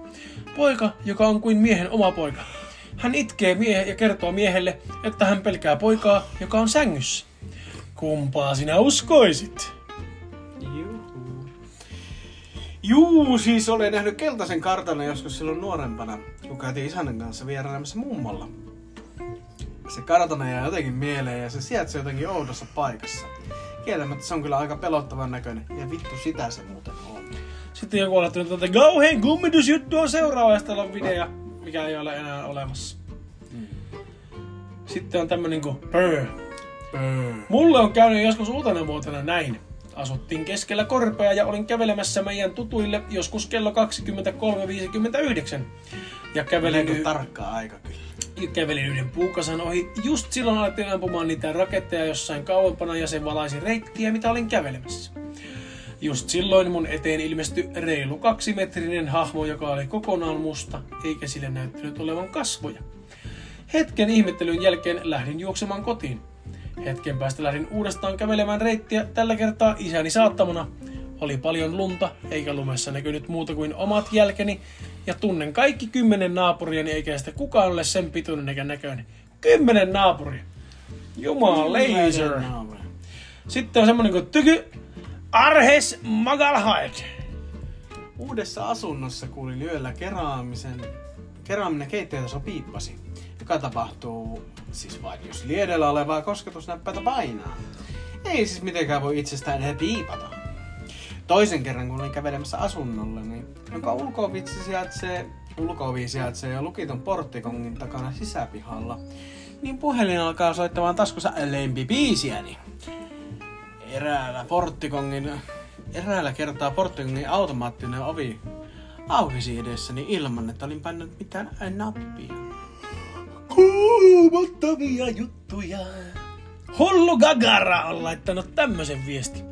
Poika, joka on kuin miehen oma poika. Hän itkee miehe ja kertoo miehelle, että hän pelkää poikaa, joka on sängyssä. Kumpaa sinä uskoisit? Juu, siis olen nähnyt keltaisen kartanon joskus silloin nuorempana, kun käytiin isännän kanssa vierailemassa mummolla. Se kartano jää jotenkin mieleen ja se sijaitsee jotenkin oudossa paikassa. Kieltämättä se on kyllä aika pelottavan näköinen. Ja vittu sitä se muuten on. Sitten joku laittanut, että kauhean kummitusjuttu on seuraava ja sitten on video, mikä ei ole enää olemassa. Sitten on tämmönen kuin Purr. Mulle on käynyt joskus uutena vuotena näin. Asuttiin keskellä korpea ja olin kävelemässä meidän tutuille joskus kello 23.59. Ja kävelin, Meneekö y- tarkkaa aika kyllä? ja kävelin yhden puukasan ohi. Just silloin alettiin ampumaan niitä raketteja jossain kauempana ja se valaisi reittiä, mitä olin kävelemässä. Just silloin mun eteen ilmestyi reilu kaksimetrinen hahmo, joka oli kokonaan musta, eikä sille näyttänyt olevan kasvoja. Hetken ihmettelyn jälkeen lähdin juoksemaan kotiin. Hetken päästä lähdin uudestaan kävelemään reittiä, tällä kertaa isäni saattamana. Oli paljon lunta, eikä lumessa näkynyt muuta kuin omat jälkeni, ja tunnen kaikki kymmenen naapuriani, eikä sitä kukaan ole sen pituinen eikä näköinen. Kymmenen naapuria! Jumala laser! Sitten on semmonen kuin tyky Arhes Magalhaed. Uudessa asunnossa kuulin yöllä keraamisen, keraaminen keittiötaso piippasi, joka tapahtuu siis vain jos liedellä olevaa kosketusnäppäitä painaa. Ei siis mitenkään voi itsestään edes piipata. Toisen kerran kun olin kävelemässä asunnolle, niin jonka ulkovitsi sijaitsee, ulkovi sijaitsee jo lukiton porttikongin takana sisäpihalla, niin puhelin alkaa soittamaan taskussa lempibiisiäni. Eräällä porttikongin, eräällä kertaa porttikongin automaattinen ovi aukesi edessäni ilman, että olin pannut mitään nappia. Kuumottavia juttuja. Hullu Gagara on laittanut tämmösen viesti.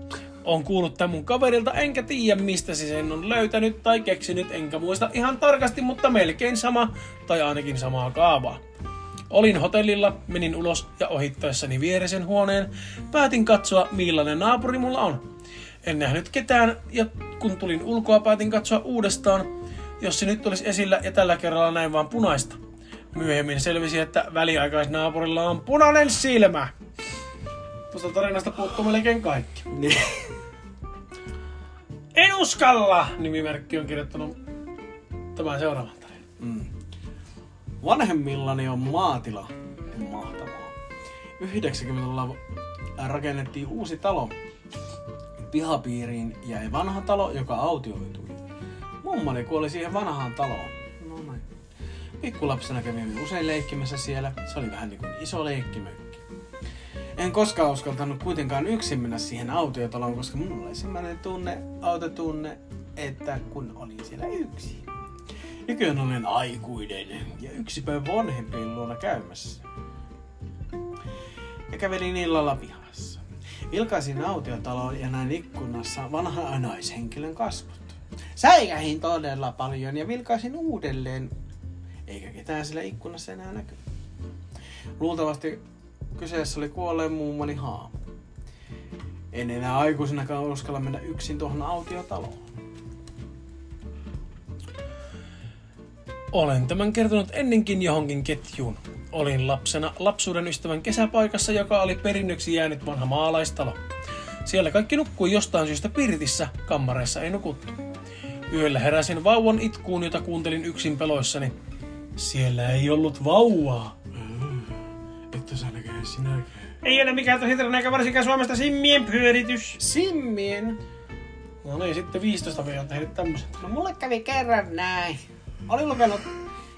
On kuullut tämän mun kaverilta, enkä tiedä mistä se sen on löytänyt tai keksinyt, enkä muista ihan tarkasti, mutta melkein sama, tai ainakin samaa kaavaa. Olin hotellilla, menin ulos ja ohittaessani vieresen huoneen päätin katsoa millainen naapuri mulla on. En nähnyt ketään ja kun tulin ulkoa päätin katsoa uudestaan, jos se nyt olisi esillä ja tällä kerralla näin vaan punaista. Myöhemmin selvisi, että väliaikaisnaapurilla on punainen silmä. Tuosta tarinasta puuttuu melkein kaikki. Niin. En uskalla! Nimimerkki on kirjoittanut tämän seuraavan tarinan. Mm. Vanhemmillani on maatila. Mahtavaa. 90-luvulla rakennettiin uusi talo. Pihapiiriin jäi vanha talo, joka autioitui. Mummoni kuoli siihen vanhaan taloon. No näin. Pikkulapsena kävimme usein leikkimässä siellä. Se oli vähän niin kuin iso leikkimökki. En koskaan uskaltanut kuitenkaan yksin mennä siihen autiotaloon, koska mulla oli sellainen tunne, autotunne, että kun olin siellä yksin. Nykyään olen aikuinen ja yksi päivä vanhempien luona käymässä. Ja kävelin illalla pihassa. Vilkaisin autiotaloon ja näin ikkunassa vanhan naishenkilön kasvot. Säikähin todella paljon ja vilkaisin uudelleen, eikä ketään sillä ikkunassa enää näkynyt. Luultavasti kyseessä oli kuolleen mummoni haamu. En enää aikuisenakaan uskalla mennä yksin tuohon autiotaloon. Olen tämän kertonut ennenkin johonkin ketjuun. Olin lapsena lapsuuden ystävän kesäpaikassa, joka oli perinnöksi jäänyt vanha maalaistalo. Siellä kaikki nukkui jostain syystä pirtissä, kammareissa ei nukuttu. Yöllä heräsin vauvan itkuun, jota kuuntelin yksin peloissani. Siellä ei ollut vauvaa. Että sä näkee sinäkään. Ei ole mikään tosi eikä varsinkaan Suomesta simmien pyöritys. Simmien. No niin, sitten 15 vuotta on tehnyt tämmösen. No mulle kävi kerran näin. Olin lukenut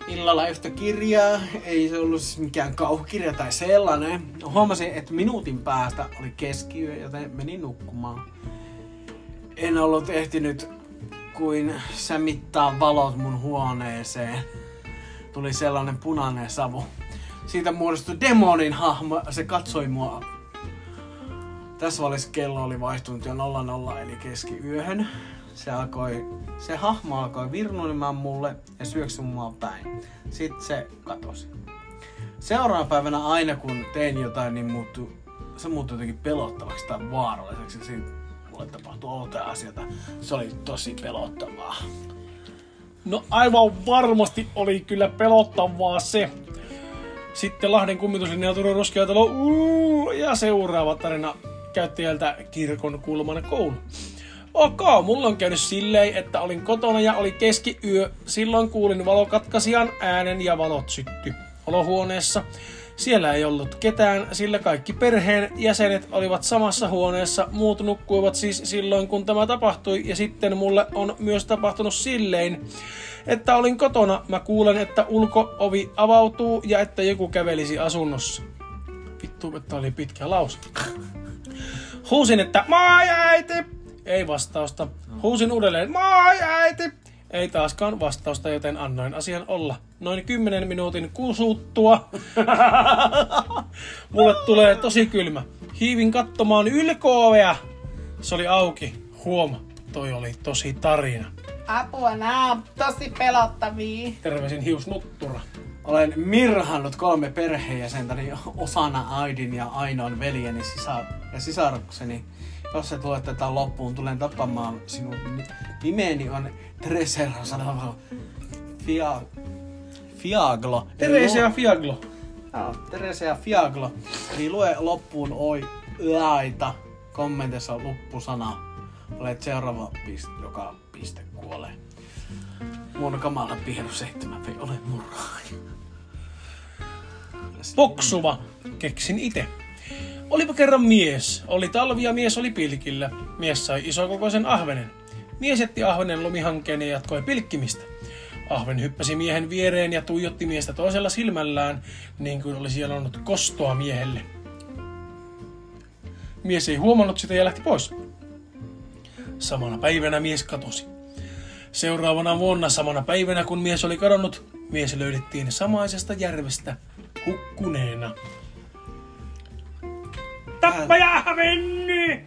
illalla yhtä kirjaa, ei se ollut siis mikään kauhukirja tai sellainen. Huomasin, että minuutin päästä oli keskiyö, joten menin nukkumaan. En ollut ehtinyt kuin sämittää valot mun huoneeseen. Tuli sellainen punainen savu. Siitä muodostui demonin hahmo, se katsoi mua. Tässä välissä kello oli vaihtunut jo 00 eli keskiyöhön. Se alkoi, se hahmo alkoi virnuilemaan mulle ja syöksy mua päin. Sitten se katosi. Seuraavana päivänä aina kun tein jotain, niin muuttui, se muuttui jotenkin pelottavaksi tai vaaralliseksi. Siitä mulle tapahtui outoja asioita. Se oli tosi pelottavaa. No aivan varmasti oli kyllä pelottavaa se. Sitten Lahden kummituslinja Turun Ruskeatalo uu, ja seuraava tarina käyttäjältä kirkon kulman koulu. Ok, mulla on käynyt silleen, että olin kotona ja oli keskiyö. Silloin kuulin valokatkaisijan äänen ja valot sytty olohuoneessa. Siellä ei ollut ketään, sillä kaikki perheen jäsenet olivat samassa huoneessa. Muut nukkuivat siis silloin, kun tämä tapahtui. Ja sitten mulle on myös tapahtunut silleen, että olin kotona. Mä kuulen, että ulkoovi avautuu ja että joku kävelisi asunnossa. Vittu, että oli pitkä lause. Huusin, että moi äiti! Ei vastausta. Huusin uudelleen, moi äiti! Ei taaskaan vastausta, joten annoin asian olla. Noin 10 minuutin kusuttua. Mulle tulee tosi kylmä. Hiivin katsomaan ylkoovea. Se oli auki. Huoma, toi oli tosi tarina. Apua, nää on tosi pelottavia. Terveisin hiusnuttura. Olen mirhannut kolme perheenjäsentäni osana Aidin ja Ainon veljeni sisar- ja sisarukseni. Jos et lue tätä loppuun, tulen tapamaan sinut. Nimeni on Tresero sanova Fia... Fiaglo. Terveisiä Fiaglo. Joo, Teresia Fiaglo. Eli lue loppuun oi laita kommenteissa loppusana. Olet seuraava piste, joka piste kuolee. Mun kamala pienu seitsemän vei ole murhaaja. Poksuva. Keksin itse. Olipa kerran mies. Oli talvi ja mies oli pilkillä. Mies sai isokokoisen ahvenen. Mies jätti ahvenen lumihankkeen ja jatkoi pilkkimistä. Ahven hyppäsi miehen viereen ja tuijotti miestä toisella silmällään, niin kuin olisi jalonnut kostoa miehelle. Mies ei huomannut sitä ja lähti pois. Samana päivänä mies katosi. Seuraavana vuonna samana päivänä, kun mies oli kadonnut, mies löydettiin samaisesta järvestä hukkuneena. Tappaja mennyt!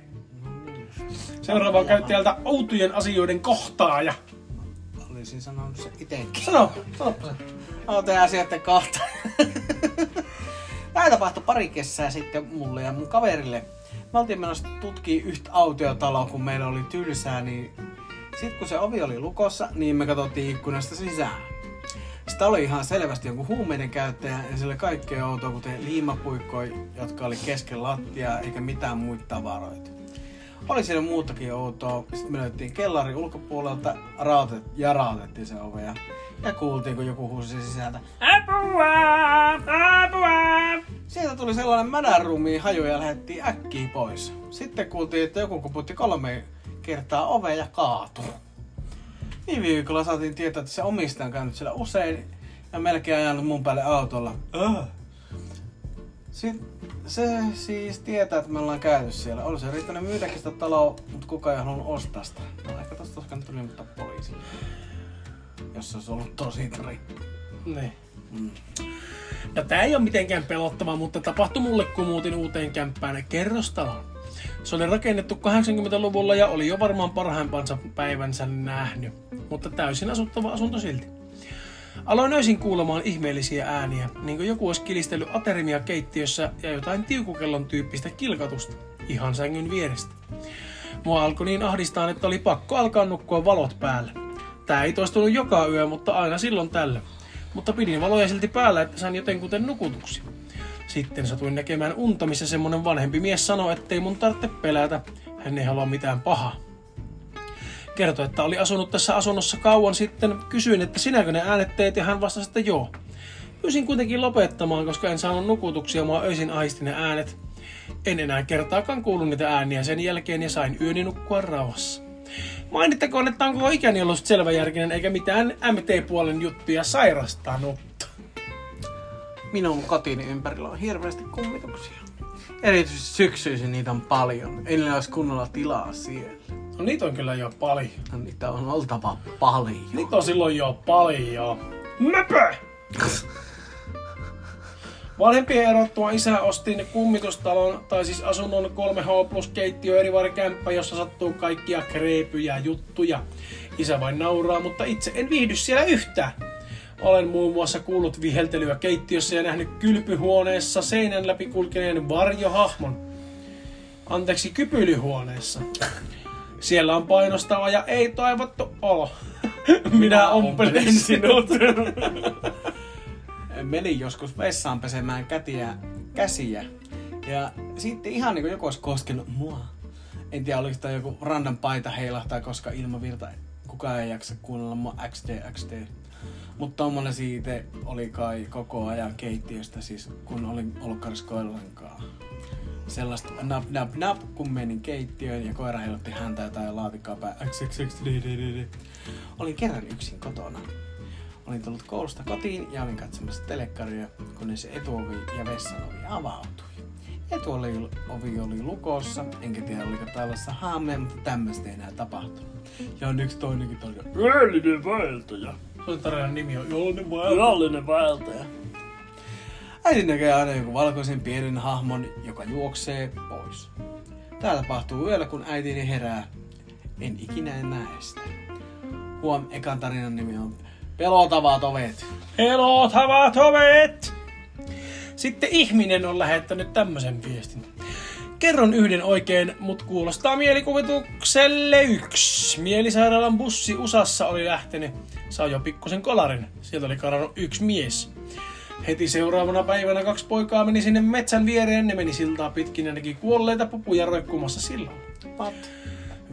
Seuraava on käyttäjältä outojen asioiden kohtaaja. Olisin sanonut se itekin. Sano, sanoppa se. Outoja asioiden kohta. Tämä tapahtui pari kesää sitten mulle ja mun kaverille. Me oltiin menossa tutkii yhtä autiotaloa, kun meillä oli tylsää, niin sitten kun se ovi oli lukossa, niin me katsottiin ikkunasta sisään. Sitä oli ihan selvästi jonkun huumeiden käyttäjä ja sillä kaikkea outoa, kuten liimapuikkoja, jotka oli kesken lattiaa, eikä mitään muita tavaroita. Oli siellä muutakin outoa. Sitten me löyttiin kellarin ulkopuolelta rautet, ja rautettiin se ove ja, ja kuultiin, kun joku huusi sisältä. Apua! Apua! Sieltä tuli sellainen mädänrumi haju ja lähdettiin äkkiä pois. Sitten kuultiin, että joku kuputti kolme kertaa ovea ja kaatui. Viime viikolla saatiin tietää, että se omistaja on käynyt siellä usein ja melkein ajanut mun päälle autolla. Äh. Sitten se siis tietää, että me ollaan käyty siellä. Olisi riittänyt myydäkin sitä taloa, mutta kukaan ei halunnut ostaa sitä. No ehkä tosta olisi kannattanut ilmoittaa poliisille. Jos se olisi ollut tosi tri. Niin. Mm. No tää ei ole mitenkään pelottava, mutta tapahtui mulle, kun muutin uuteen kämppään kerrostaloon. Se oli rakennettu 80-luvulla ja oli jo varmaan parhaimpansa päivänsä nähnyt, mutta täysin asuttava asunto silti. Aloin öisin kuulemaan ihmeellisiä ääniä, niin kuin joku olisi kilistellyt aterimia keittiössä ja jotain tiukukellon tyyppistä kilkatusta, ihan sängyn vierestä. Mua alkoi niin ahdistaa, että oli pakko alkaa nukkua valot päällä. Tää ei toistunut joka yö, mutta aina silloin tällä. Mutta pidin valoja silti päällä, että sain jotenkuten nukutuksi. Sitten satuin näkemään unta, missä semmonen vanhempi mies sanoi, ettei mun tarvitse pelätä. Hän ei halua mitään pahaa. Kertoi, että oli asunut tässä asunnossa kauan sitten. Kysyin, että sinäkö ne äänet teet, ja hän vastasi, että joo. Pyysin kuitenkin lopettamaan, koska en saanut nukutuksia, mua öisin aisti ne äänet. En enää kertaakaan kuullut niitä ääniä sen jälkeen ja sain yöni nukkua rauhassa. Mainittakoon, että on koko ikäni ollut selväjärkinen eikä mitään MT-puolen juttuja sairastanut. Minun kotini ympärillä on hirveästi kummituksia. Erityisesti syksyisin niitä on paljon. Ei niillä olisi kunnolla tilaa siellä. No niitä on kyllä jo paljon. No, niitä on oltava paljon. Niitä on silloin jo paljon. Möpö! Vanhempien erottua isä ostin kummitustalon, tai siis asunnon 3H plus keittiö eri kämppä, jossa sattuu kaikkia kreepyjä juttuja. Isä vain nauraa, mutta itse en viihdy siellä yhtään. Olen muun muassa kuullut viheltelyä keittiössä ja nähnyt kylpyhuoneessa seinän läpi kulkeneen varjohahmon. Anteeksi, kypylyhuoneessa. Siellä on painostava ja ei toivottu olo. Minä ompelen sinut. Menin joskus vessaan pesemään kätiä, käsiä. Ja sitten ihan niin kuin joku olisi koskenut mua. En tiedä, oliko tämä joku random paita heilahtaa, koska ilmavirta kukaan ei jaksa kuunnella mua XD, XD. Mutta tommonen siitä oli kai koko ajan keittiöstä, siis kun olin Olkkaris koirankaan. Sellaista nap nap nap, kun menin keittiöön ja koira heilutti häntä di, di, di. Olin kerran yksin kotona. Olin tullut koulusta kotiin ja olin katsomassa telekkaria, kunnes etuovi ja vessan ovi avautui. Etuovi ovi oli lukossa, enkä tiedä oliko tällaista haamea, mutta tämmöistä ei enää tapahtunut. Ja on yksi toinenkin tarina. Yöllinen vaeltaja. Se on tarinan nimi on Jollinen vai? Yöllinen vaeltaja. Äiti näkee aina joku valkoisen pienen hahmon, joka juoksee pois. Tää tapahtuu yöllä, kun äitini herää. En ikinä en näe sitä. Huom, ekan tarinan nimi on Pelotavat ovet. Pelotavat ovet! Sitten ihminen on lähettänyt tämmöisen viestin. Kerron yhden oikein, mut kuulostaa mielikuvitukselle yksi. Mielisairaalan bussi USAssa oli lähtenyt. Saa jo pikkusen kolarin. Sieltä oli karannut yksi mies. Heti seuraavana päivänä kaksi poikaa meni sinne metsän viereen. Ne meni siltaa pitkin ja näki kuolleita pupuja roikkumassa sillalla. Pat.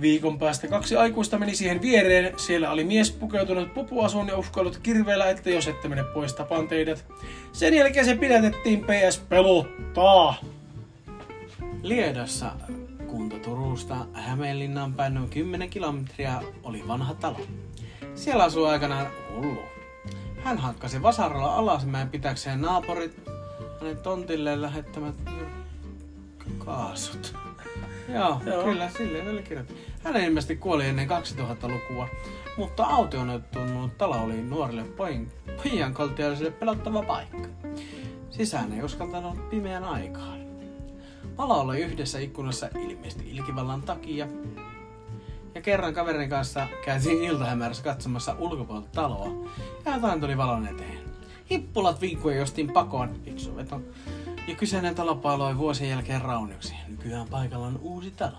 Viikon päästä kaksi aikuista meni siihen viereen. Siellä oli mies pukeutunut pupuasuun ja uskoillut kirveellä, että jos ette mene pois, tapaan teidät. Sen jälkeen se pidätettiin PS pelottaa. Liedassa kunta Turusta Hämeenlinnaan päin noin 10 kilometriä oli vanha talo. Siellä asui aikanaan hullu. Hän hakkasi vasaralla alasmäen pitäkseen naapurit hänen tontilleen lähettämät kaasut. Joo, Joo. kyllä, silleen oli kirjoitettu. Hän ilmeisesti kuoli ennen 2000-lukua, mutta autioonnettunut talo oli nuorille poin, pojan koltiaisille pelottava paikka. Sisään ei uskaltanut pimeän aikaan. Palo oli yhdessä ikkunassa ilmeisesti ilkivallan takia. Ja kerran kaverin kanssa käytiin iltahämärässä katsomassa ulkopuolelta taloa. Ja jotain tuli valon eteen. Hippulat vinkui jostiin pakoon. Fiksu veto. Ja kyseinen talo paloi vuosien jälkeen raunioksi. Nykyään paikalla on uusi talo.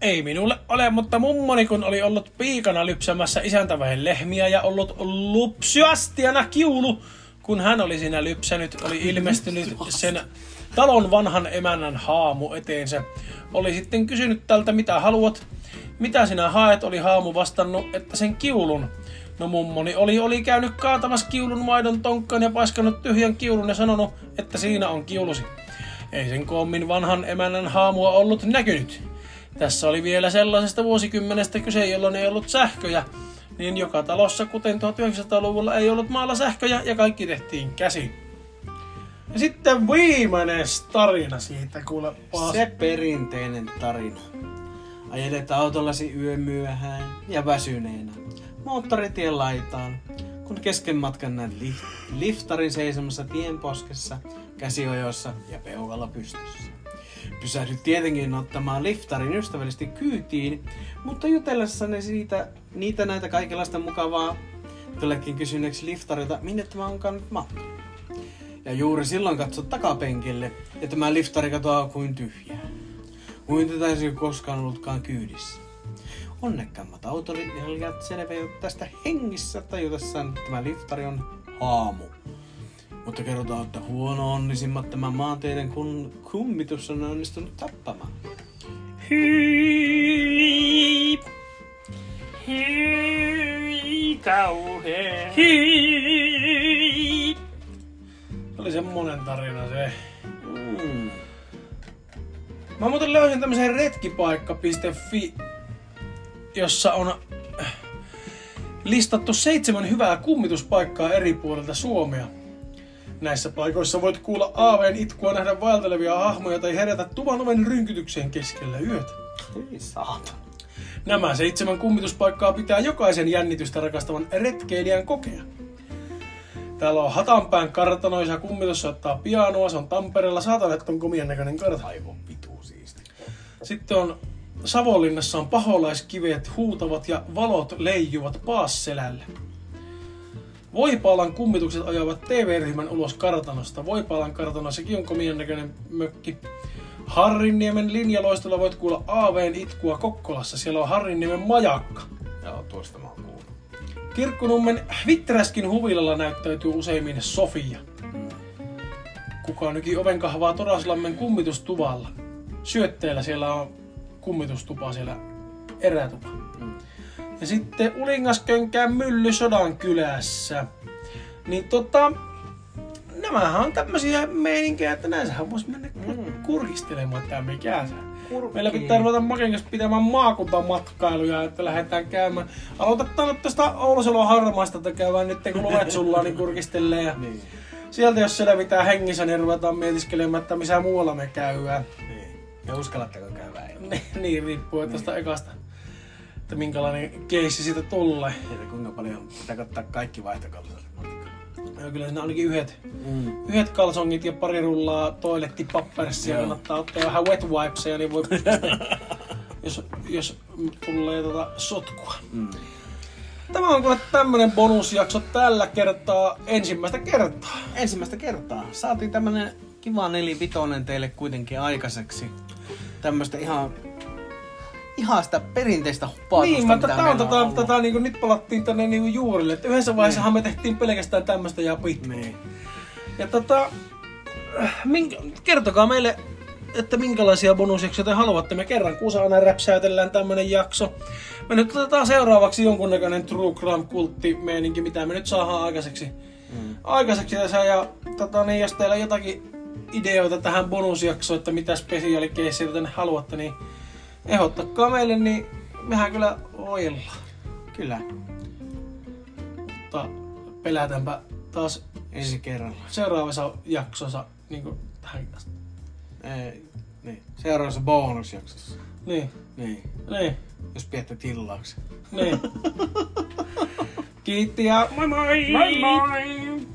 Ei minulle ole, mutta mummoni kun oli ollut piikana lypsämässä isäntäväen lehmiä ja ollut lupsyastiana kiulu, kun hän oli siinä lypsänyt, oli ilmestynyt sen talon vanhan emännän haamu eteensä. Oli sitten kysynyt tältä, mitä haluat. Mitä sinä haet, oli haamu vastannut, että sen kiulun. No mummoni oli, oli käynyt kaatamassa kiulun maidon tonkkaan ja paiskannut tyhjän kiulun ja sanonut, että siinä on kiulusi. Ei sen koommin vanhan emännän haamua ollut näkynyt. Tässä oli vielä sellaisesta vuosikymmenestä kyse, jolloin ei ollut sähköjä, niin joka talossa, kuten 1900-luvulla, ei ollut maalla sähköjä ja kaikki tehtiin käsin. Ja sitten viimeinen tarina siitä, kuule Paas. Se perinteinen tarina. Ajelet autollasi yömyöhään ja väsyneenä. Moottoritien laitaan, kun kesken matkan näet li- liftarin seisomassa tienposkessa, käsiojossa ja peukalla pystyssä. Pysähdyt tietenkin ottamaan liftarin ystävällisesti kyytiin, mutta jutellessanne siitä, niitä näitä kaikenlaista mukavaa, tullekin kysyneeksi liftarilta, minne tämä onkaan nyt matka. Ja juuri silloin katsot takapenkille, ja tämä liftari katoaa kuin tyhjää. Kuin tätä ei koskaan ollutkaan kyydissä. Onnekkaammat autoilijat selviävät tästä hengissä tajutessaan, että tämä liftari on haamu. Mutta kerrotaan, että huono onnisimmat tämä maanteiden kun kummitus on onnistunut tappamaan. Hyi, Hyi, kauhea. hyi. Se oli semmonen tarina se. Mm. Mä muuten löysin tämmöisen retkipaikka.fi, jossa on äh, listattu seitsemän hyvää kummituspaikkaa eri puolilta Suomea. Näissä paikoissa voit kuulla aaveen itkua, nähdä vaeltelevia hahmoja tai herätä tuvan oven rynkytykseen keskellä yötä. Ei saata. Nämä seitsemän kummituspaikkaa pitää jokaisen jännitystä rakastavan retkeilijän kokea. Täällä on Hatanpään kartanoisa kummitus soittaa pianoa, se on Tampereella, saatan, että on komien näköinen kartano. Aivan vitu siisti. Sitten on Savonlinnassa on paholaiskivet huutavat ja valot leijuvat Paasselällä. Voipaalan kummitukset ajavat TV-ryhmän ulos kartanosta. Voipaalan kartano, sekin on komien näköinen mökki. Harrinniemen linjaloistolla voit kuulla aaveen itkua Kokkolassa. Siellä on Harrinniemen majakka. Joo, tuosta mä oon kuullut. Kirkkonummen huvilalla näyttäytyy useimmin Sofia. Kuka nyki ovenkahvaa Toraslammen kummitustuvalla. Syötteellä siellä on kummitustupa siellä erätupa. Ja sitten Ulingaskönkään mylly Sodan kylässä. Niin tota, nämähän on tämmöisiä meininkejä, että näissähän voisi mennä mm. kurkistelemaan, että mikä se on. Meillä pitää ruveta Maken kanssa pitämään maakuntamatkailuja, että lähdetään käymään. Aloitetaan nyt tästä Oulusalon harmaista, että käydään nyt kun luet sulla, niin kurkistelee. Ja Niin. sieltä jos selvitään hengissä, niin ruvetaan mietiskelemään, että missä muualla me käydään. Niin. Ja uskallatteko käydä? Niin, niin riippuu tästä ekasta, että minkälainen keissi siitä tulee. Ja kuinka paljon pitää kattaa kaikki vaihtokalsat? Ja kyllä siinä ainakin yhdet, Mm. yhdet kalsongit ja pari rullaa toilettipapperssia. Joo. Kannattaa ottaa vähän wet wipesia, niin voi jos, jos tulee tota sotkua. Mm. Tämä on kuule tämmönen bonusjakso tällä kertaa ensimmäistä kertaa. Ensimmäistä kertaa saatiin tämmönen kiva nelivitonen teille kuitenkin aikaiseksi. Tämmöstä ihan ihan sitä perinteistä hupautusta, Niin, mutta mitä tää on tota, ollut. tota, niinku, nyt palattiin tänne niinku juurille. Et yhdessä vaiheessahan me tehtiin pelkästään tämmöstä ja pitkä. Niin. Ja tota, äh, minkä, kertokaa meille, että minkälaisia bonusjaksoja te haluatte. Me kerran kuusa aina räpsäytellään tämmönen jakso. Me nyt otetaan seuraavaksi jonkunnäköinen True Crime kultti meininki, mitä me nyt saadaan aikaiseksi. Mm. Aikaiseksi tässä ja tota, niin, jos teillä on jotakin ideoita tähän bonusjaksoon, että mitä spesiaalikeissiä tänne haluatte, niin ehdottakaa meille, niin mehän kyllä ojellaan. Kyllä. Mutta pelätäänpä taas Ensi kerralla. seuraavassa jaksossa niin kuin tähän asti. Ei, niin. Seuraavassa bonusjaksossa. Niin, Niin. niin, Jos pidätte tilauksen. niin. Kiitti ja Moi moi! Moi moi!